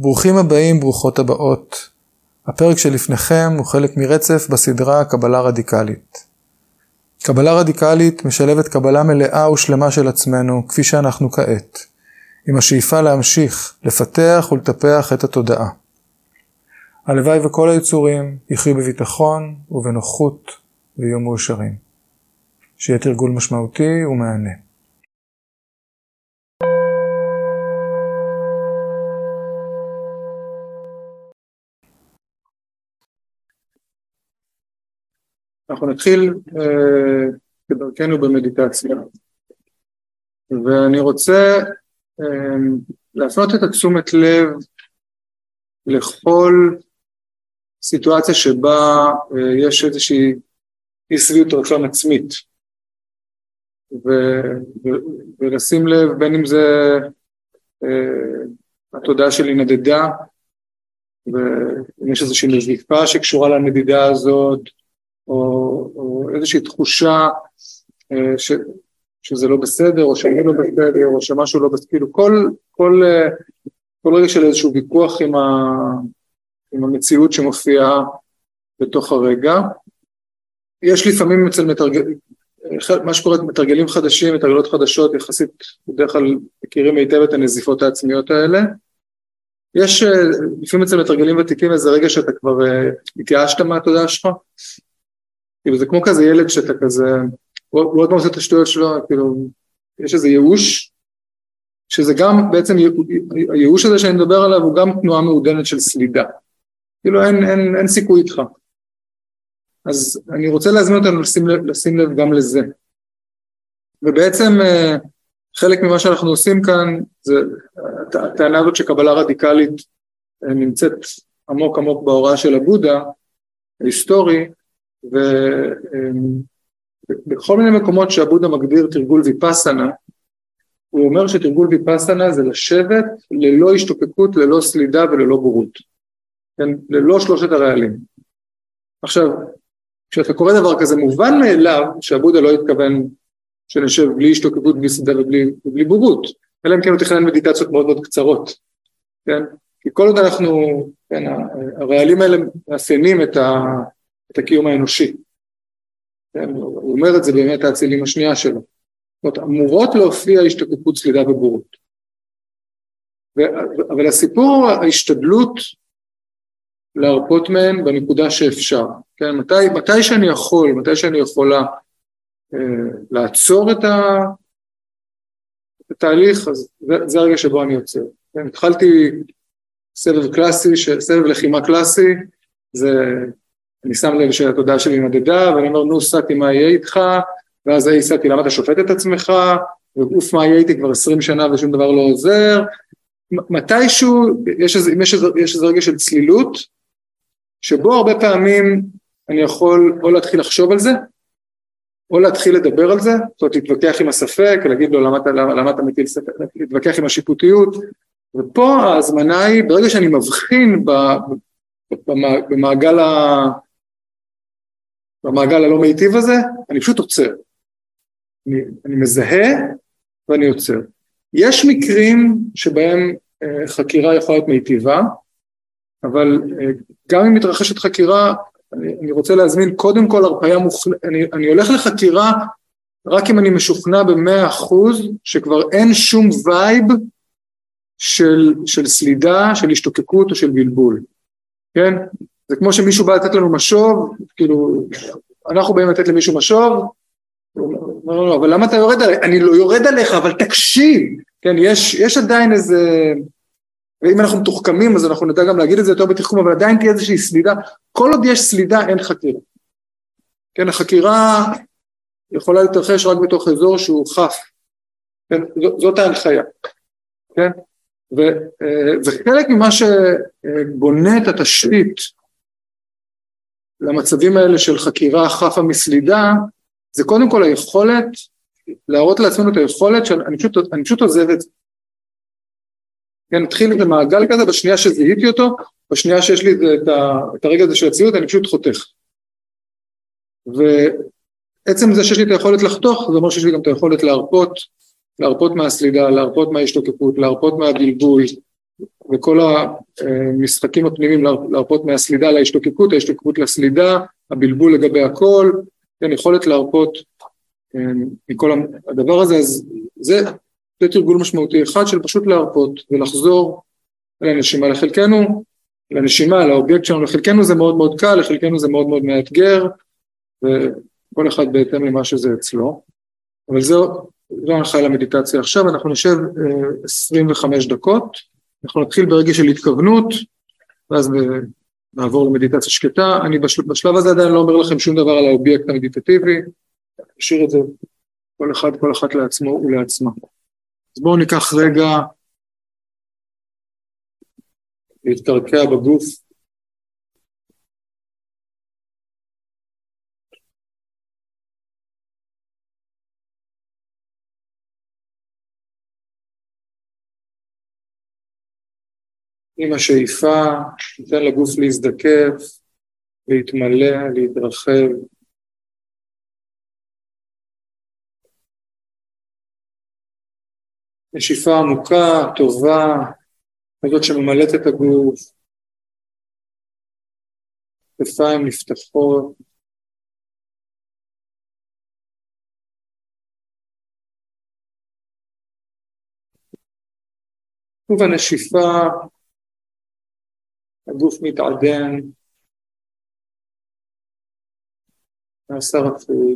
ברוכים הבאים, ברוכות הבאות. הפרק שלפניכם הוא חלק מרצף בסדרה קבלה רדיקלית. קבלה רדיקלית משלבת קבלה מלאה ושלמה של עצמנו, כפי שאנחנו כעת, עם השאיפה להמשיך, לפתח ולטפח את התודעה. הלוואי וכל היצורים יחיו בביטחון ובנוחות ויהיו מאושרים. שיהיה תרגול משמעותי ומהנה. אנחנו נתחיל אה, כדרכנו במדיטציה. ואני רוצה אה, להפנות את התשומת לב לכל סיטואציה שבה אה, יש איזושהי אי שביעות רצון עצמית. ו, ו, ולשים לב בין אם זה אה, התודעה שלי נדדה ואם יש איזושהי נזיפה שקשורה לנדידה הזאת או, או איזושהי תחושה אה, ש, שזה לא בסדר, או שאני לא בסדר, או שמשהו לא בסדר, כאילו כל, כל, אה, כל רגע של איזשהו ויכוח עם, ה, עם המציאות שמופיעה בתוך הרגע. יש לפעמים אצל מתרגלים, מה שקורה, מתרגלים חדשים, מתרגלות חדשות, יחסית בדרך כלל מכירים היטב את הנזיפות העצמיות האלה. יש אה, לפעמים אצל מתרגלים ותיקים איזה רגע שאתה כבר התייאשת מהתודעה שלך, כאילו זה כמו כזה ילד שאתה כזה, הוא עוד פעם עושה את השטויות שלו, כאילו, יש איזה ייאוש, שזה גם בעצם, הייאוש הזה שאני מדבר עליו הוא גם תנועה מעודנת של סלידה. כאילו אין, אין, אין סיכוי איתך. אז אני רוצה להזמין אותנו לשים לשים לב גם לזה. ובעצם אה, חלק ממה שאנחנו עושים כאן זה הטענה הזאת שקבלה רדיקלית אה, נמצאת עמוק עמוק בהוראה של הבודה ההיסטורי, ובכל מיני מקומות שהבודה מגדיר תרגול ויפאסנה, הוא אומר שתרגול ויפאסנה זה לשבת ללא השתוקקות, ללא סלידה וללא בורות, כן? ללא שלושת הרעלים. עכשיו, כשאתה קורא דבר כזה מובן מאליו שהבודה לא התכוון שנשב בלי השתוקקות, בלי סלידה ובלי, ובלי בורות, אלא אם כן הוא תכנן מדיטציות מאוד מאוד קצרות, כן? כי כל עוד אנחנו, כן, הרעלים האלה מאפיינים את ה... את הקיום האנושי. כן, הוא אומר את זה באמת האצילים השנייה שלו. זאת אומרת, אמורות להופיע השתקפות סלידה ובורות. ו- אבל הסיפור, ההשתדלות להרפות מהן בנקודה שאפשר. כן, מתי, מתי שאני יכול, מתי שאני יכולה אה, לעצור את, ה, את התהליך, אז זה, זה הרגע שבו אני עוצר. כן, התחלתי סבב קלאסי, סבב לחימה קלאסי, זה אני שם לב שהתודעה שלי נדדה, ואני אומר, נו, סאטי, מה יהיה איתך? ואז ההיא סאטי, למה אתה שופט את עצמך? ואוף, מה יהיה איתי כבר עשרים שנה ושום דבר לא עוזר? מתישהו, יש איזה, יש איזה, יש איזה רגע של צלילות, שבו הרבה פעמים אני יכול או להתחיל לחשוב על זה, או להתחיל לדבר על זה, זאת אומרת להתווכח עם הספק, להגיד לו למה למה, למה אתה מטיל ספק, להתווכח עם השיפוטיות, ופה ההזמנה היא, ברגע שאני מבחין במעגל ה... במעגל הלא מיטיב הזה, אני פשוט עוצר. אני, אני מזהה ואני עוצר. יש מקרים שבהם אה, חקירה יכולה להיות מיטיבה, אבל אה, גם אם מתרחשת חקירה, אני, אני רוצה להזמין קודם כל הרפאיה מוחלטת, אני, אני הולך לחקירה רק אם אני משוכנע במאה אחוז שכבר אין שום וייב של, של סלידה, של השתוקקות או של בלבול. כן? זה כמו שמישהו בא לתת לנו משוב, כאילו, אנחנו באים לתת למישהו משוב, לא, לא, לא, אבל למה אתה יורד עליי? אני לא יורד עליך, אבל תקשיב, כן, יש, יש עדיין איזה, ואם אנחנו מתוחכמים אז אנחנו נדע גם להגיד את זה יותר בתחכום, אבל עדיין תהיה איזושהי סלידה, כל עוד יש סלידה אין חקירה. כן, החקירה יכולה להתרחש רק בתוך אזור שהוא חף, כן, זאת ההנחיה, כן, ו, אה, וחלק ממה שבונה את התשתית למצבים האלה של חקירה חפה מסלידה, זה קודם כל היכולת, להראות לעצמנו את היכולת שאני פשוט, אני פשוט עוזב את זה. כן, נתחיל את המעגל כזה, בשנייה שזיהיתי אותו, בשנייה שיש לי את, ה, את הרגע הזה של הציות, אני פשוט חותך. ועצם זה שיש לי את היכולת לחתוך, זה אומר שיש לי גם את היכולת להרפות, להרפות מהסלידה, להרפות מההשתוקקות, להרפות מהבלבול, וכל המשחקים הפנימיים להרפות מהסלידה להשתוקקות, ההשתוקקות לסלידה, הבלבול לגבי הכל, כן, יכולת להרפות מכל הדבר הזה, אז זה, זה תרגול משמעותי אחד של פשוט להרפות ולחזור לנשימה. לחלקנו, לנשימה, לאובייקט שלנו, לחלקנו זה מאוד מאוד קל, לחלקנו זה מאוד מאוד מאתגר, וכל אחד בהתאם למה שזה אצלו. אבל זו, זו ההנחיה למדיטציה עכשיו, אנחנו נשב 25 דקות, אנחנו נתחיל ברגע של התכוונות, ואז נעבור למדיטציה שקטה. אני בשל, בשלב הזה עדיין לא אומר לכם שום דבר על האובייקט המדיטטיבי, נשאיר את זה כל אחד, כל אחת לעצמו ולעצמה. אז בואו ניקח רגע להתקרקע בגוף. עם השאיפה, ניתן לגוף להזדקף, להתמלא, להתרחב. נשיפה עמוקה, טובה, כזאת שממלאת את הגוף, כתפיים נפתחות. ובנשיפה הגוף מתעדן, נעשה רפואי.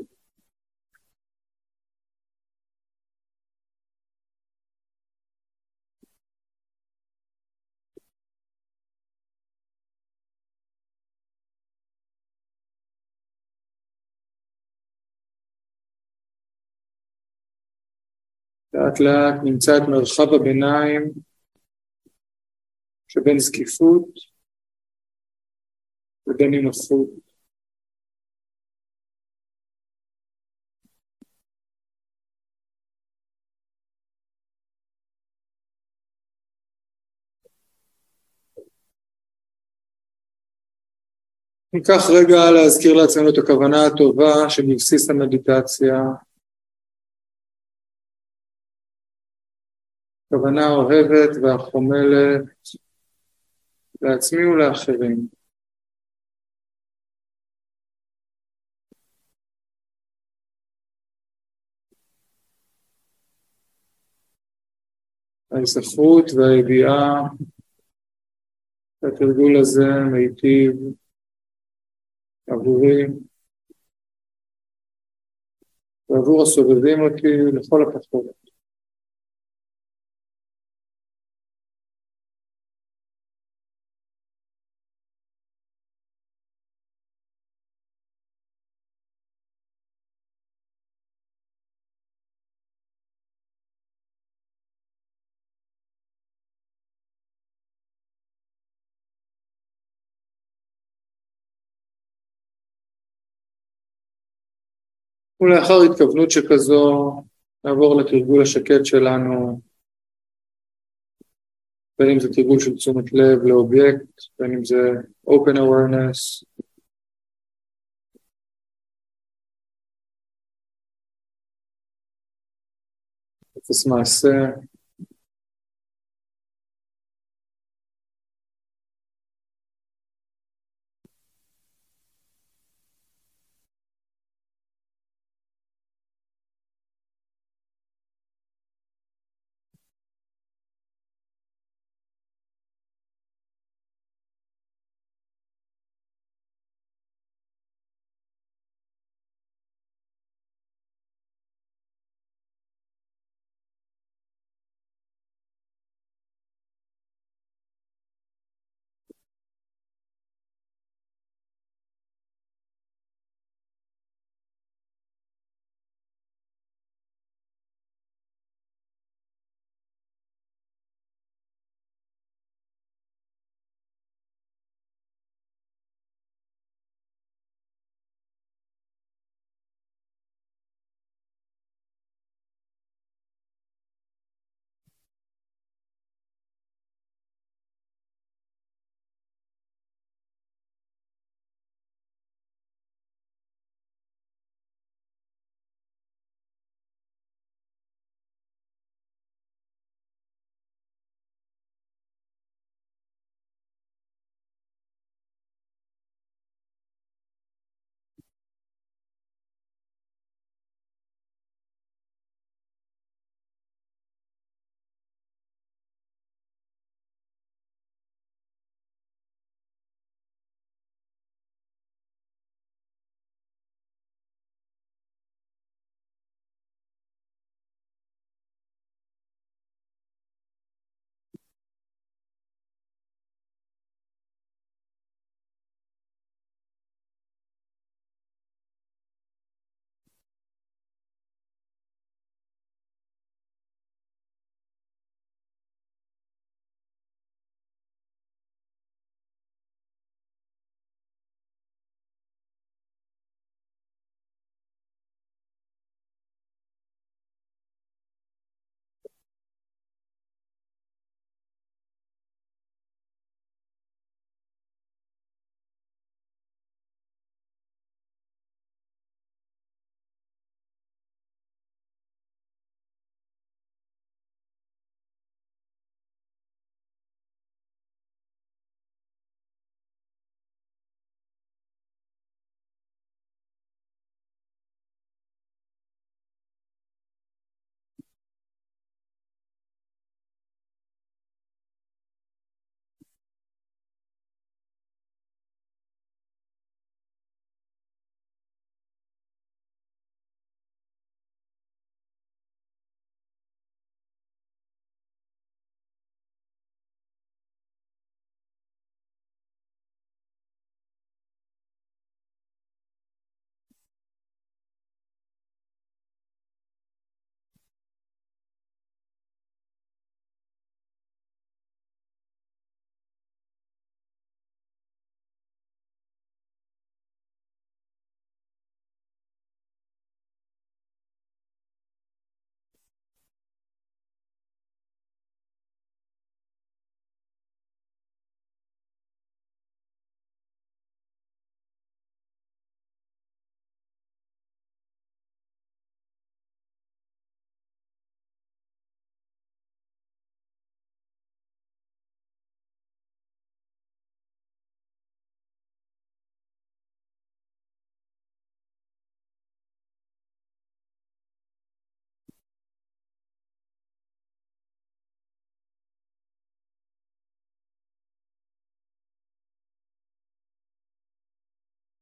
לאט לאט נמצא את מרחב הביניים שבין זקיפות ובין נינוחות. ניקח רגע להזכיר לעצמנו את הכוונה הטובה שבבסיס המדיטציה כוונה אוהבת והחומלת לעצמי ולאחרים. ההיסחרות והידיעה שהתרגול הזה מיטיב עבורי ועבור הסובבים אותי לכל הפחות. ולאחר התכוונות שכזו נעבור לתרגול השקט שלנו, בין אם זה תרגול של תשומת לב לאובייקט, בין אם זה open awareness, אפס מעשה,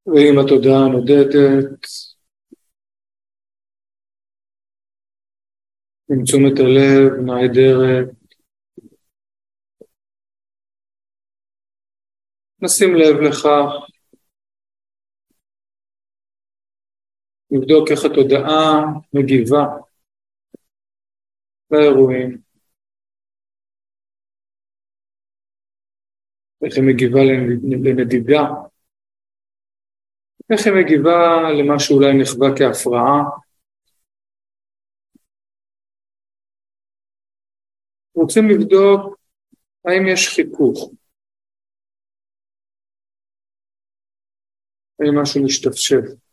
ועם התודעה הנודדת, עם תשומת הלב נעדרת, נשים לב לכך, לבדוק איך התודעה מגיבה לאירועים. איך היא מגיבה לנדידה, איך היא מגיבה למה שאולי נחווה כהפרעה. רוצים לבדוק האם יש חיכוך, האם משהו משתפשף.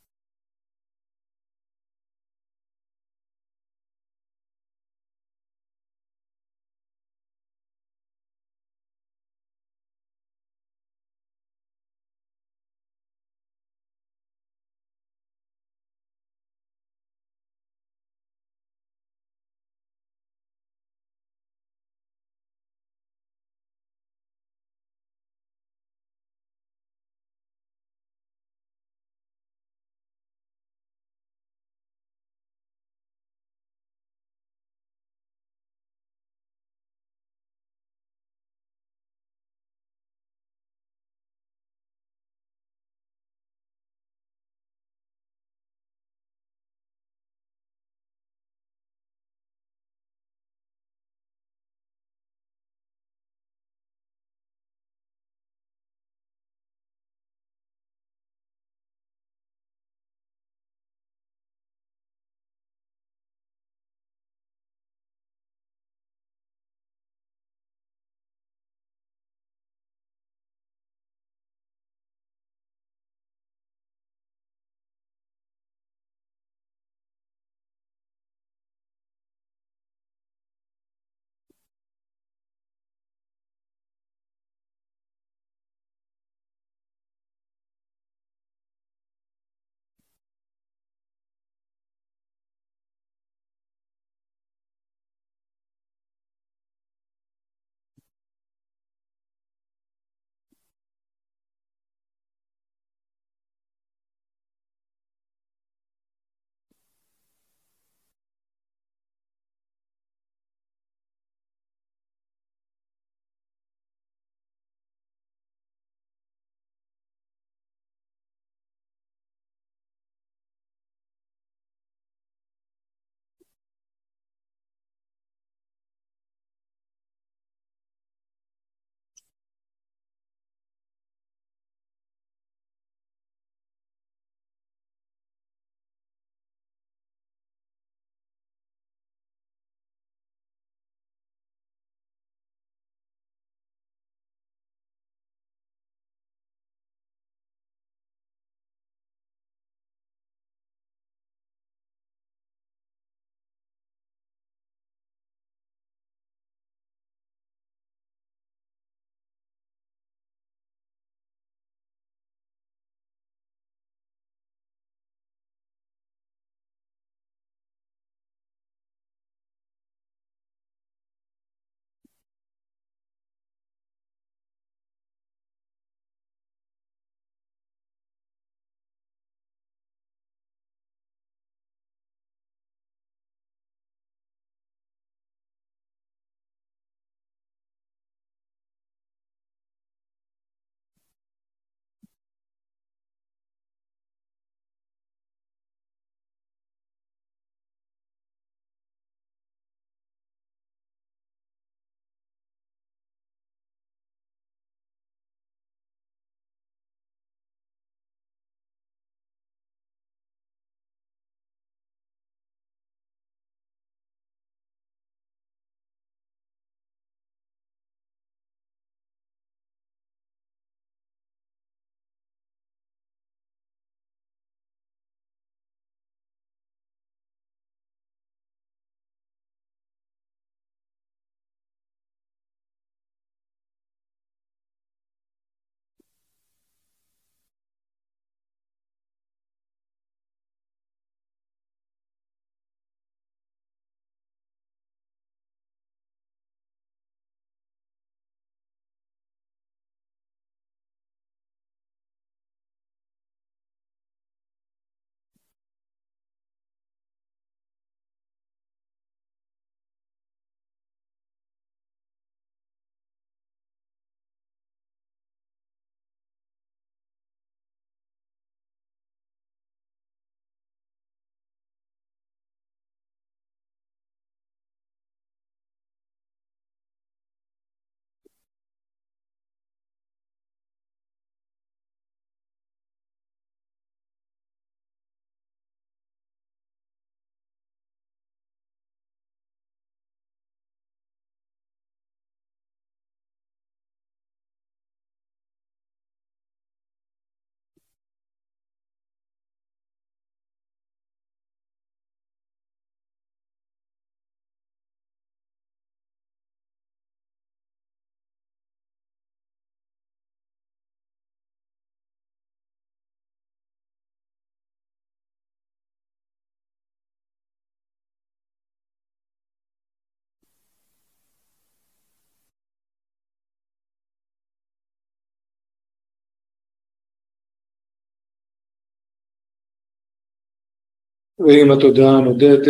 ועם התודעה הנודדת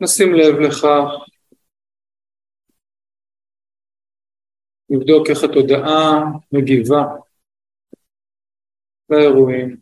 נשים לב לכך, לבדוק איך התודעה מגיבה לאירועים.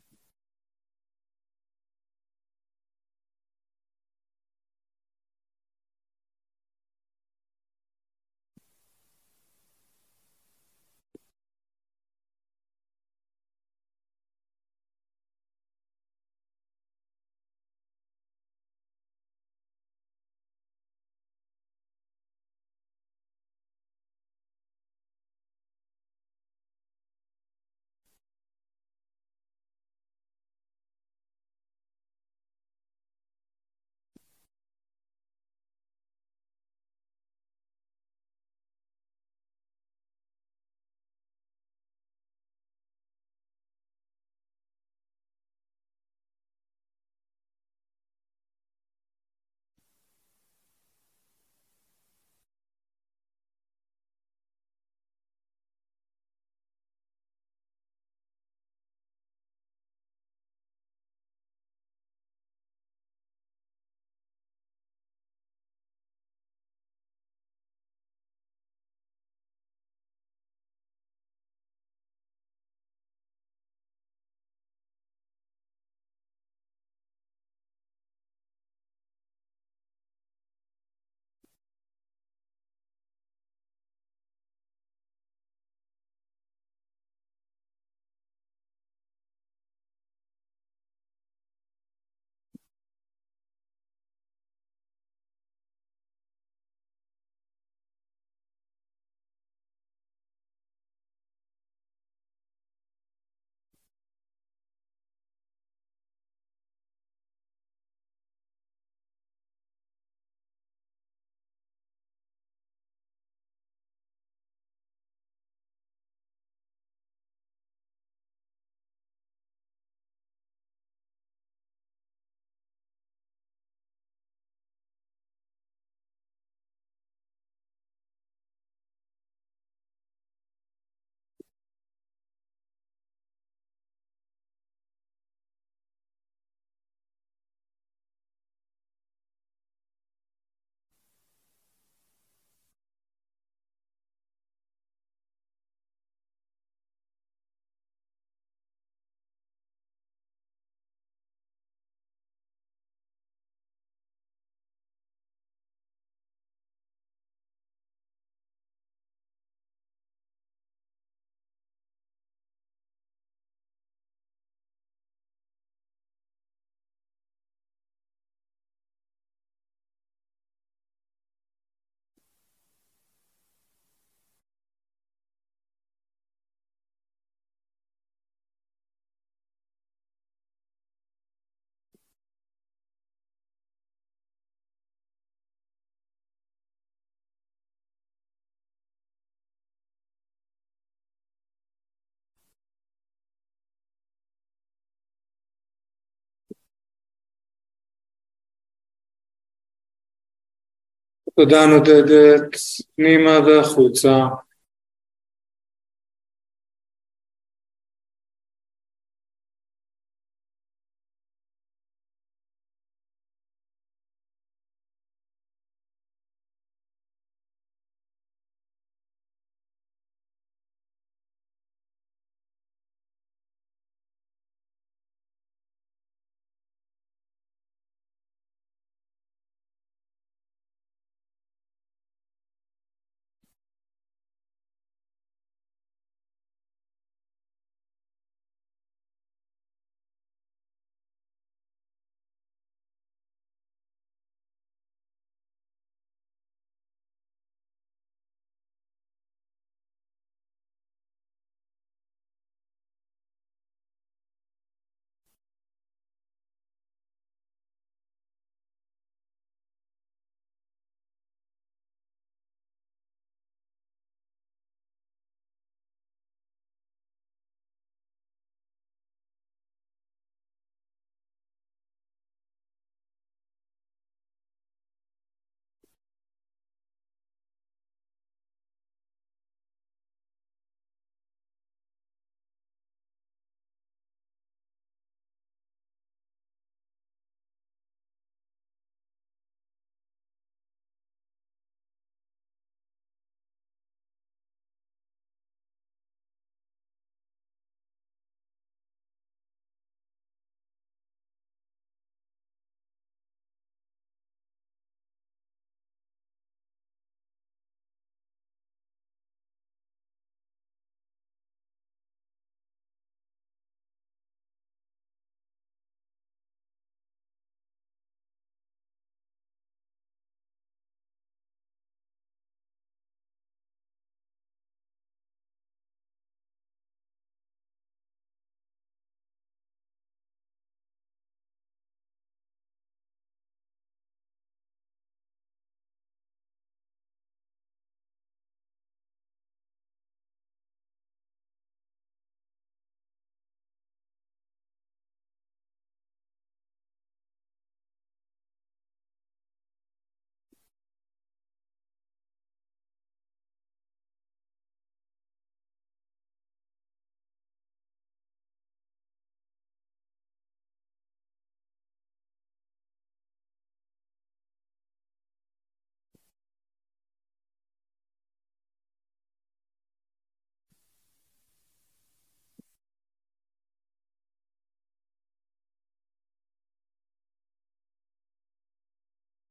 תודה נודדת פנימה והחוצה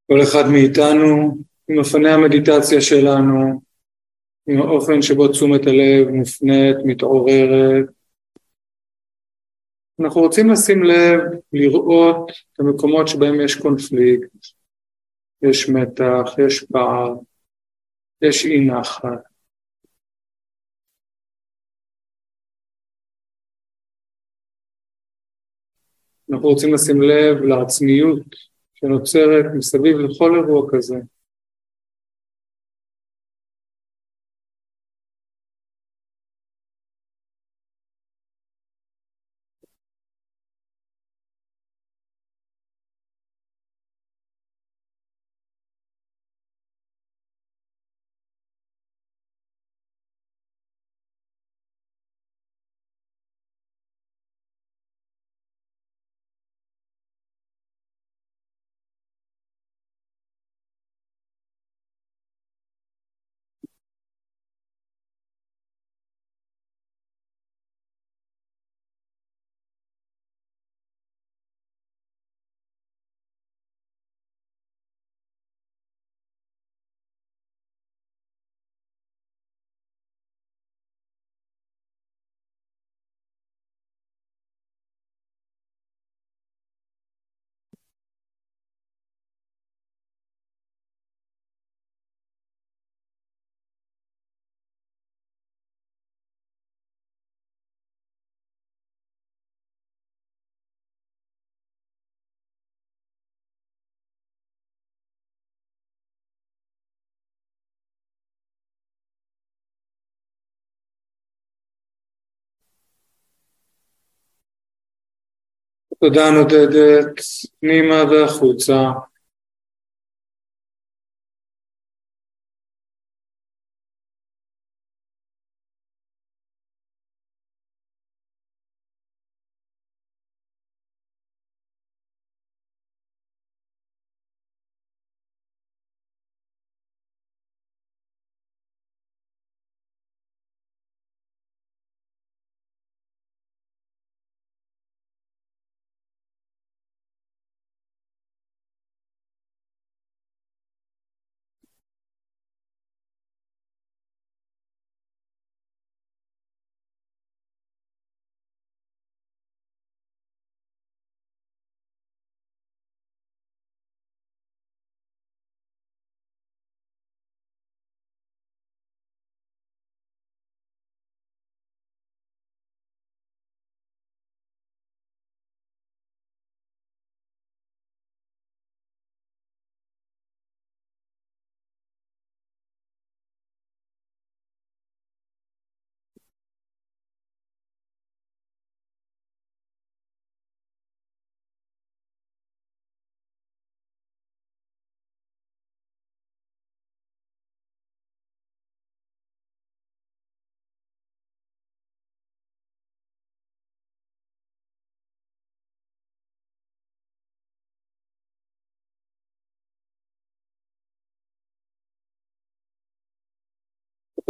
כל אחד מאיתנו עם אופני המדיטציה שלנו, עם האופן שבו תשומת הלב מופנית, מתעוררת. אנחנו רוצים לשים לב, לראות את המקומות שבהם יש קונפליקט, יש מתח, יש פער, יש אי נחת. אנחנו רוצים לשים לב לעצמיות שנוצרת מסביב לכל אירוע כזה. תודה נודדת פנימה והחוצה.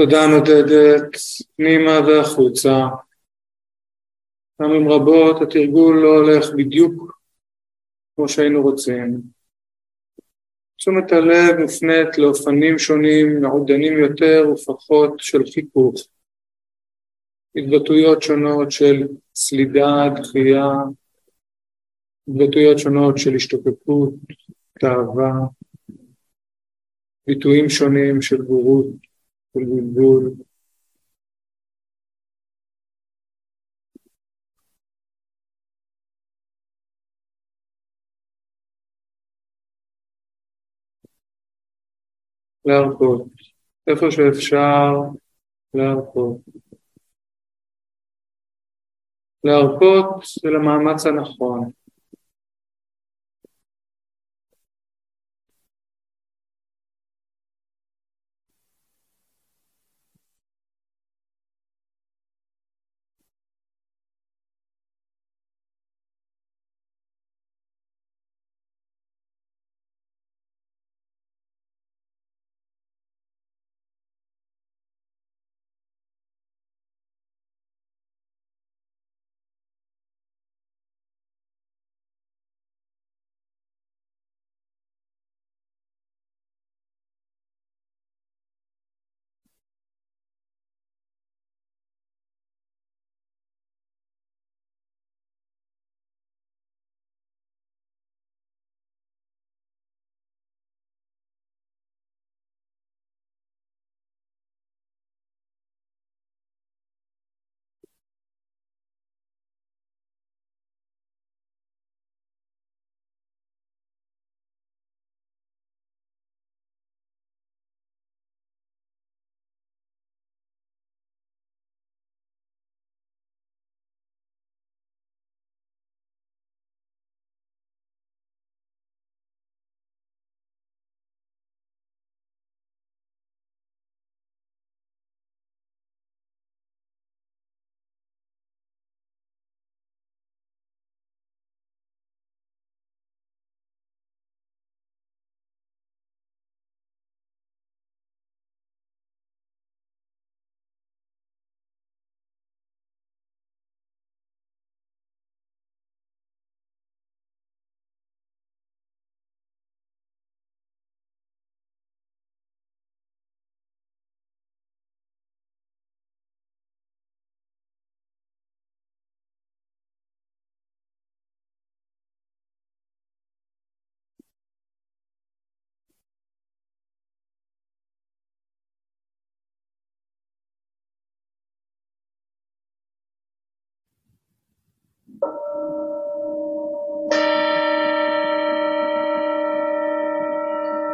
תודה נודדת פנימה והחוצה. פעמים רבות התרגול לא הולך בדיוק כמו שהיינו רוצים. תשומת הלב מופנית לאופנים שונים, מעודנים יותר ופחות של חיכוך. התבטאויות שונות של סלידה, דחייה, התבטאויות שונות של השתוקקות, תאווה, ביטויים שונים של בורות. של בלבול. להרפות, איפה שאפשר להרפות. להרפות זה למאמץ הנכון.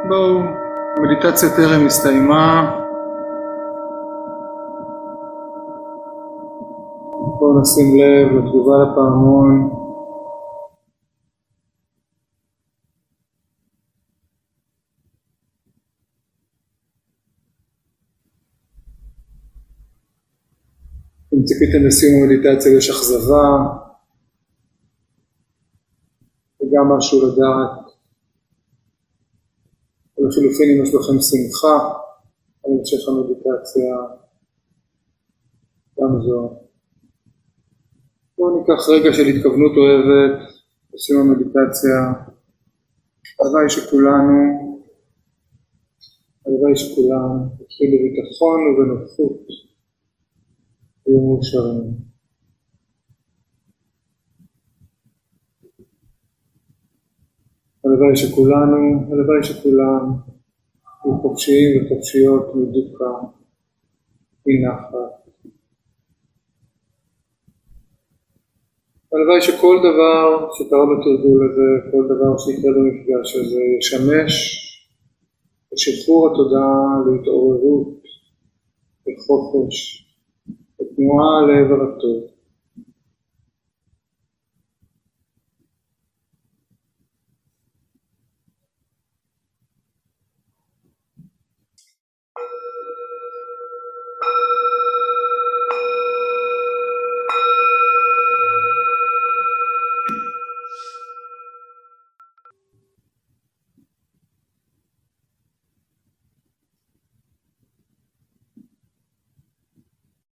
בואו, המדיטציה טרם הסתיימה. בואו נשים לב לתגובה לפעמון. אם ציפיתם לסיום המדיטציה יש אכזבה וגם משהו לדעת ולחילופין אם יש לכם שמחה על המשך המדיטציה גם זו בואו ניקח רגע של התכוונות אוהבת לסיום המדיטציה הלוואי שכולנו הלוואי שכולם יתחילו בביטחון ובנוחות היו מאושרים. הלוואי שכולנו, הלוואי שכולם יהיו חופשיים וחופשיות מדוקה, מנחת. הלוואי שכל דבר שקרה בתרגול הזה, כל דבר שיקרה במפגש הזה, ישמש לשחרור התודעה, להתעוררות, לחופש, תנועה לעבר הטוב.